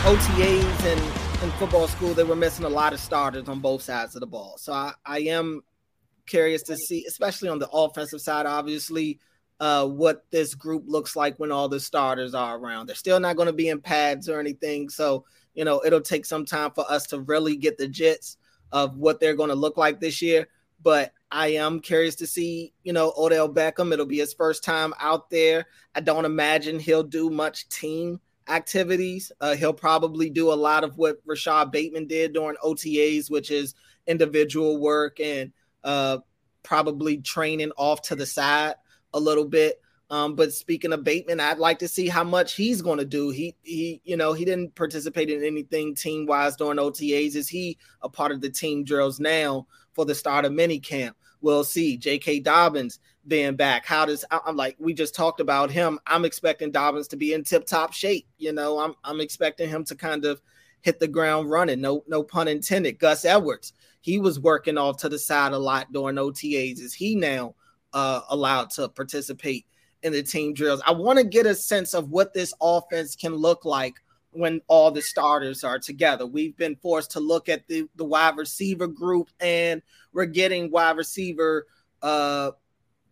OTAs and in football school, they were missing a lot of starters on both sides of the ball. So I, I am curious to see, especially on the offensive side, obviously, uh, what this group looks like when all the starters are around. They're still not going to be in pads or anything. So, you know, it'll take some time for us to really get the jits of what they're going to look like this year. But I am curious to see, you know, Odell Beckham. It'll be his first time out there. I don't imagine he'll do much team activities. Uh, he'll probably do a lot of what Rashod Bateman did during OTAs, which is individual work and uh, probably training off to the side a little bit. Um, but speaking of Bateman, I'd like to see how much he's going to do. He he, you know, he didn't participate in anything team wise during OTAs. Is he a part of the team drills now for the start of mini camp? We'll see. J.K. Dobbins being back. How does I'm like we just talked about him. I'm expecting Dobbins to be in tip top shape. You know, I'm I'm expecting him to kind of hit the ground running. No no pun intended. Gus Edwards, he was working off to the side a lot during OTAs. Is he now uh, allowed to participate in the team drills? I want to get a sense of what this offense can look like when all the starters are together. We've been forced to look at the the wide receiver group, and we're getting wide receiver uh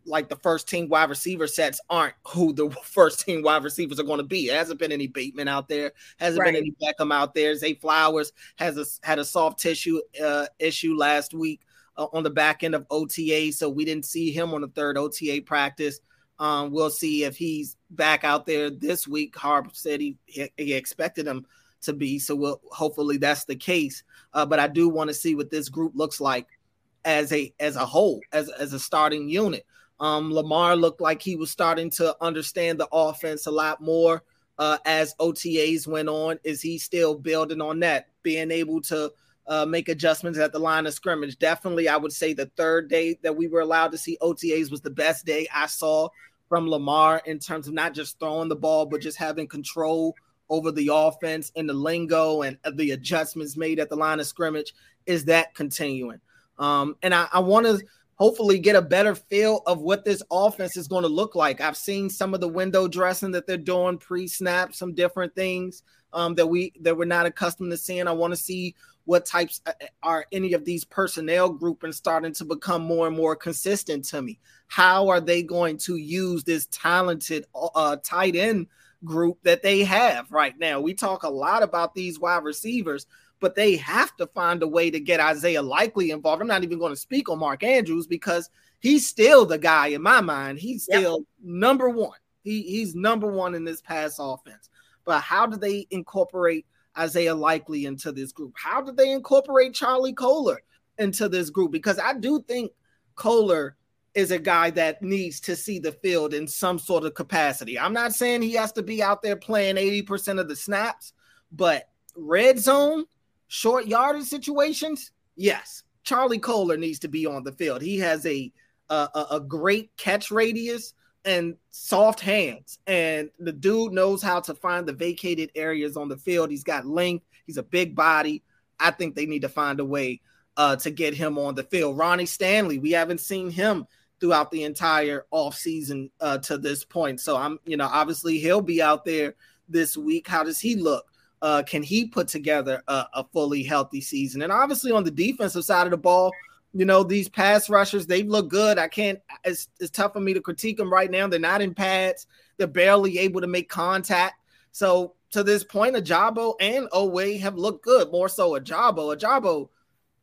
like the first team wide receiver sets aren't who the first team wide receivers are going to be. It hasn't been any Bateman out there, hasn't right. been any Beckham out there. Zay Flowers has a, had a soft tissue uh, issue last week uh, on the back end of OTA, so we didn't see him on the third OTA practice. Um, we'll see if he's back out there this week. Harb said he, he expected him to be, so we'll hopefully that's the case. Uh, but I do want to see what this group looks like as a as a whole, as as a starting unit. Um, Lamar looked like he was starting to understand the offense a lot more uh, as OTAs went on. Is he still building on that, being able to uh, make adjustments at the line of scrimmage? Definitely, I would say the third day that we were allowed to see OTAs was the best day I saw from Lamar in terms of not just throwing the ball, but just having control over the offense and the lingo and the adjustments made at the line of scrimmage. Is that continuing? Um, and I, I want to hopefully get a better feel of what this offense is going to look like. I've seen some of the window dressing that they're doing pre-snap, some different things um, that we that we're not accustomed to seeing. I want to see what types uh, are any of these personnel groupings starting to become more and more consistent to me. How are they going to use this talented uh, tight end group that they have right now? We talk a lot about these wide receivers, but they have to find a way to get Isaiah Likely involved. I'm not even going to speak on Mark Andrews because he's still the guy in my mind. He's still yep. number one. He, he's number one in this pass offense. But how do they incorporate Isaiah Likely into this group? How do they incorporate Charlie Kolar into this group? Because I do think Kolar is a guy that needs to see the field in some sort of capacity. I'm not saying he has to be out there playing 80% of the snaps, but red zone – short yardage situations, yes, Charlie Kolar needs to be on the field. He has a a, a great catch radius and soft hands, and the dude knows how to find the vacated areas on the field. He's got length. He's a big body. I think they need to find a way uh, to get him on the field. Ronnie Stanley, we haven't seen him throughout the entire offseason uh, to this point. So I'm, you know, obviously he'll be out there this week. How does he look? Uh, can he put together a, a, fully healthy season? And obviously on the defensive side of the ball, you know these pass rushers they look good. I can't. It's, it's tough for me to critique them right now. They're not in pads. They're barely able to make contact. So to this point, Ojabo and Oweh have looked good. More so Ojabo. Ojabo,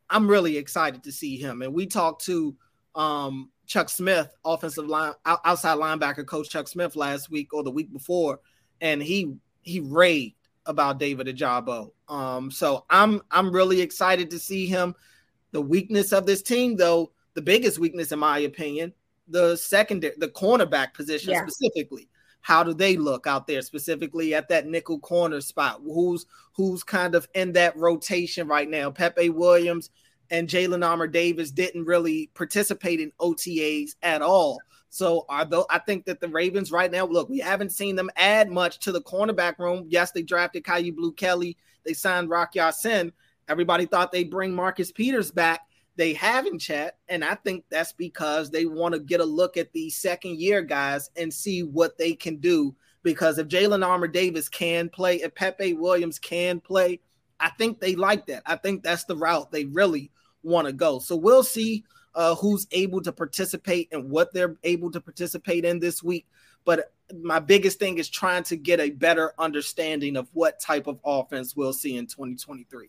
I'm really excited to see him. And we talked to um, Chuck Smith, offensive line outside linebacker coach Chuck Smith last week or the week before, and he he raved about David Ojabo. Um, so I'm I'm really excited to see him. The weakness of this team, though, the biggest weakness in my opinion, the secondary, the cornerback position yeah. specifically. How do they look out there specifically at that nickel corner spot? Who's who's kind of in that rotation right now? Pepe Williams and Jalyn Armour Davis didn't really participate in OTAs at all. So are I think that the Ravens right now, look, we haven't seen them add much to the cornerback room. Yes, they drafted Kyu Blue Kelly, they signed Rock Ya-Sin. Everybody thought they'd bring Marcus Peters back. They haven't chat, and I think that's because they want to get a look at the second year guys and see what they can do. Because if Jalyn Armour Davis can play, if Pepe Williams can play, I think they like that. I think that's the route they really want to go. So we'll see uh, who's able to participate and what they're able to participate in this week. But my biggest thing is trying to get a better understanding of what type of offense we'll see in 2023.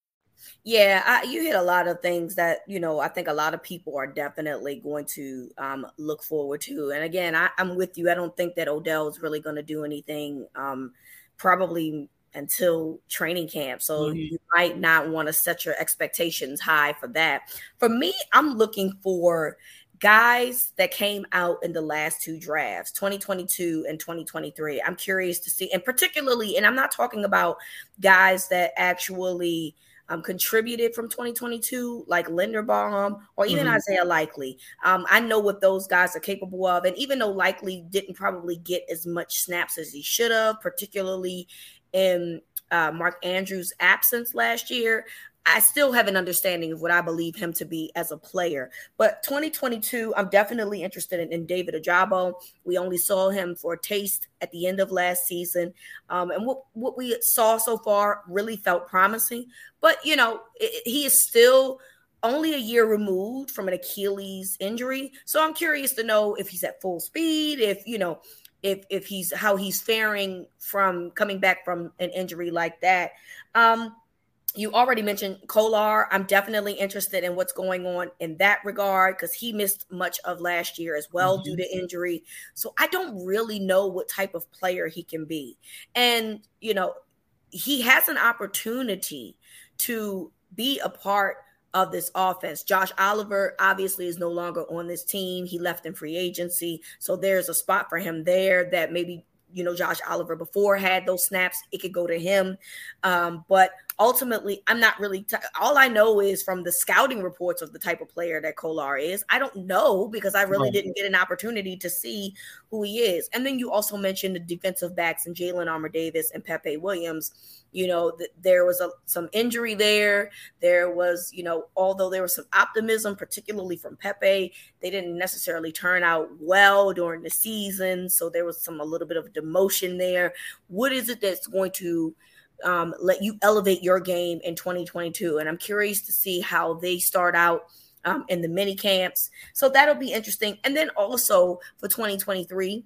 Yeah, I, you hit a lot of things that you know. I think a lot of people are definitely going to um, look forward to. And again, I, am with you. I don't think that Odell is really going to do anything. Um, probably until training camp. So mm-hmm. you might not want to set your expectations high for that. For me, I'm looking for guys that came out in the last two drafts, 2022 and 2023. I'm curious to see, and particularly, and I'm not talking about guys that actually um, contributed from 2022, like Linderbaum or even mm-hmm. Isaiah Likely. Um, I know what those guys are capable of. And even though Likely didn't probably get as much snaps as he should have, particularly in uh, Mark Andrews' absence last year, I still have an understanding of what I believe him to be as a player. But 2022, I'm definitely interested in, in David Ojabo. We only saw him for a taste at the end of last season. Um, and what, what we saw so far really felt promising. But, you know, it, he is still only a year removed from an Achilles injury. So I'm curious to know if he's at full speed, if, you know, if if he's how he's faring from coming back from an injury like that. Um, you already mentioned Kolar. I'm definitely interested in what's going on in that regard because he missed much of last year as well mm-hmm. due to injury. So I don't really know what type of player he can be. And, you know, he has an opportunity to be a part of this offense. Josh Oliver obviously is no longer on this team. He left in free agency. So there's a spot for him there that maybe you know Josh Oliver before had those snaps, it could go to him. Um, but ultimately, I'm not really. T- all I know is from the scouting reports of the type of player that Kolar is. I don't know because I really right. didn't get an opportunity to see who he is. And then you also mentioned the defensive backs and jalyn Armour Davis and Pepe Williams. You know, th- there was a, some injury there. There was, you know, although there was some optimism, particularly from Pepe, they didn't necessarily turn out well during the season. So there was some a little bit of demotion there. What is it that's going to um, let you elevate your game in 2022. And I'm curious to see how they start out um, in the mini camps. So that'll be interesting. And then also for 2023,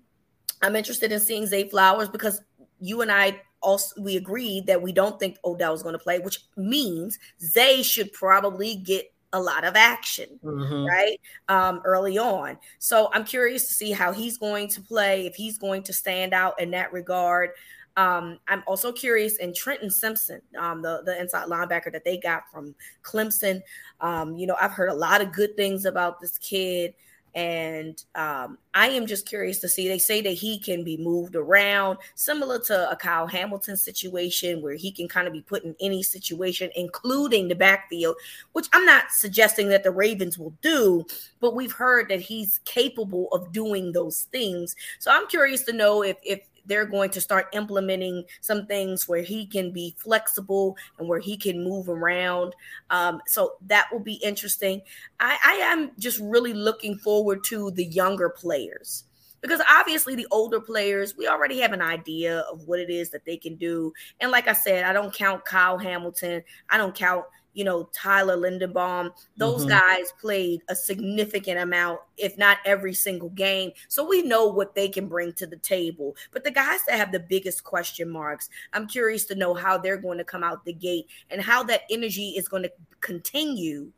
I'm interested in seeing Zay Flowers because you and I also we agreed that we don't think Odell is going to play, which means Zay should probably get a lot of action, mm-hmm. right? Um, early on. So I'm curious to see how he's going to play, if he's going to stand out in that regard. Um, I'm also curious in Trenton Simpson, um, the, the inside linebacker that they got from Clemson. Um, you know, I've heard a lot of good things about this kid. And um, I am just curious to see. They say that he can be moved around, similar to a Kyle Hamilton situation where he can kind of be put in any situation, including the backfield, which I'm not suggesting that the Ravens will do, but we've heard that he's capable of doing those things. So I'm curious to know if if they're going to start implementing some things where he can be flexible and where he can move around. Um, so that will be interesting. I, I am just really looking forward to the younger players because obviously the older players we already have an idea of what it is that they can do and like i said i don't count kyle hamilton i don't count you know tyler linderbaum those mm-hmm. guys played a significant amount if not every single game so we know what they can bring to the table but the guys that have the biggest question marks i'm curious to know how they're going to come out the gate and how that energy is going to continue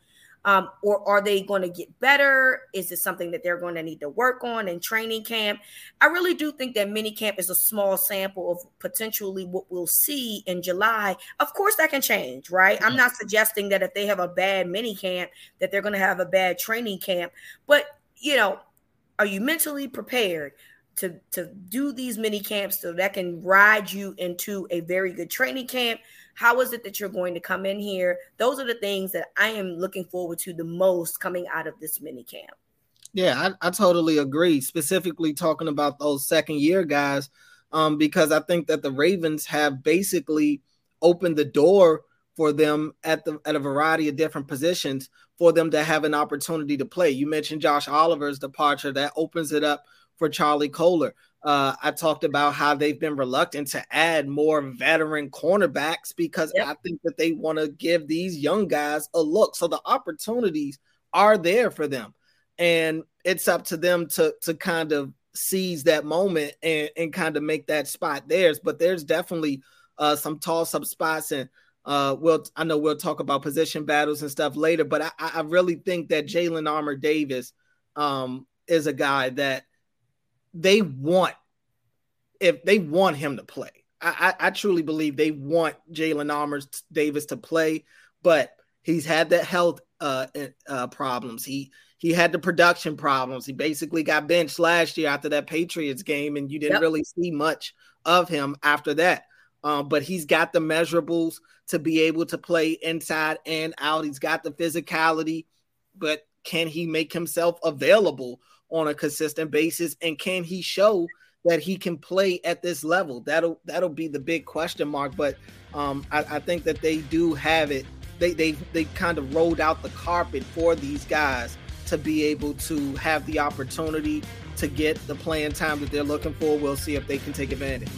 um, or are they going to get better? Is it something that they're going to need to work on in training camp? I really do think that mini camp is a small sample of potentially what we'll see in July. Of course, that can change, right? I'm not suggesting that if they have a bad mini camp, that they're going to have a bad training camp. But, you know, are you mentally prepared? To to do these mini camps so that can ride you into a very good training camp. How is it that you're going to come in here? Those are the things that i am looking forward to the most coming out of this mini camp. Yeah i, I totally agree specifically talking about those second year guys um, because i think that the ravens have basically opened the door for them at the at a variety of different positions for them to have an opportunity to play. You mentioned josh oliver's departure. That opens it up for Charlie Kolar. Uh, I talked about how they've been reluctant to add more veteran cornerbacks because yep. I think that they want to give these young guys a look. So the opportunities are there for them. And it's up to them to to kind of seize that moment and, and kind of make that spot theirs. But there's definitely uh, some toss up spots and uh, we'll I know we'll talk about position battles and stuff later, but I, I really think that Jalyn Armour Davis um, is a guy that they want if they want him to play. I, I, I truly believe they want Jalyn Armour Davis to play, but he's had that health uh, uh, problems. He he had the production problems. He basically got benched last year after that Patriots game, and you didn't yep. really see much of him after that. Um, but he's got the measurables to be able to play inside and out. He's got the physicality, but can he make himself available on a consistent basis and can he show that he can play at this level? That'll that'll be the big question mark but um, I, I, think that they do have it. They, they they kind of rolled out the carpet for these guys to be able to have the opportunity to get the playing time that they're looking for. We'll see if they can take advantage